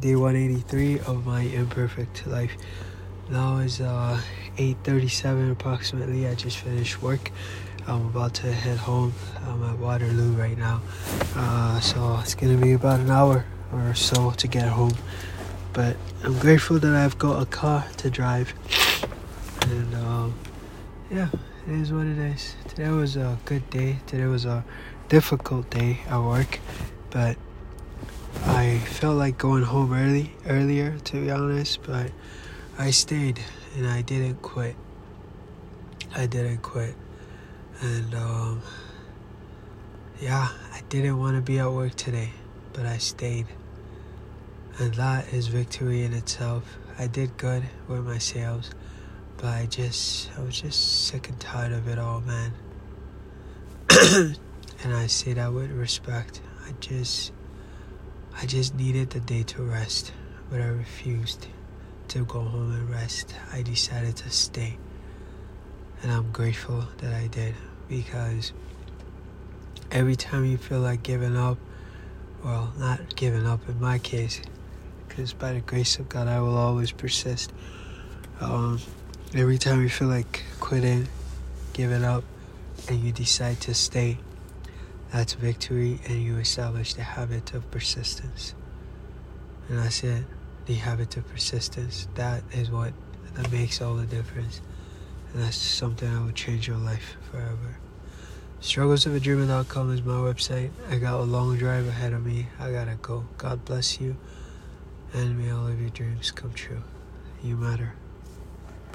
day 183 of my imperfect life. Now is uh, 8:37 approximately. I just finished work. I'm about to head home. I'm at Waterloo right now, uh, so it's gonna be about an hour or so to get home. But I'm grateful that I've got a car to drive, and um, yeah, it is what it is. Today was a good day. Today was a difficult day at work, but I felt like going home early earlier to be honest, but I stayed and I didn't quit. I didn't quit. And um yeah, I didn't want to be at work today, but I stayed. And that is victory in itself. I did good with my sales, but I just I was just sick and tired of it all, man. and I say that with respect. I just I just needed the day to rest, but I refused to go home and rest. I decided to stay. And I'm grateful that I did because every time you feel like giving up, well, not giving up in my case, because by the grace of God, I will always persist. Um, every time you feel like quitting, giving up, and you decide to stay, that's victory, and you establish the habit of persistence. And that's it. The habit of persistence. That is what that makes all the difference. And that's something that will change your life forever. Struggles of a Strugglesofadreamer.com is my website. I got a long drive ahead of me. I gotta go. God bless you. And may all of your dreams come true. You matter.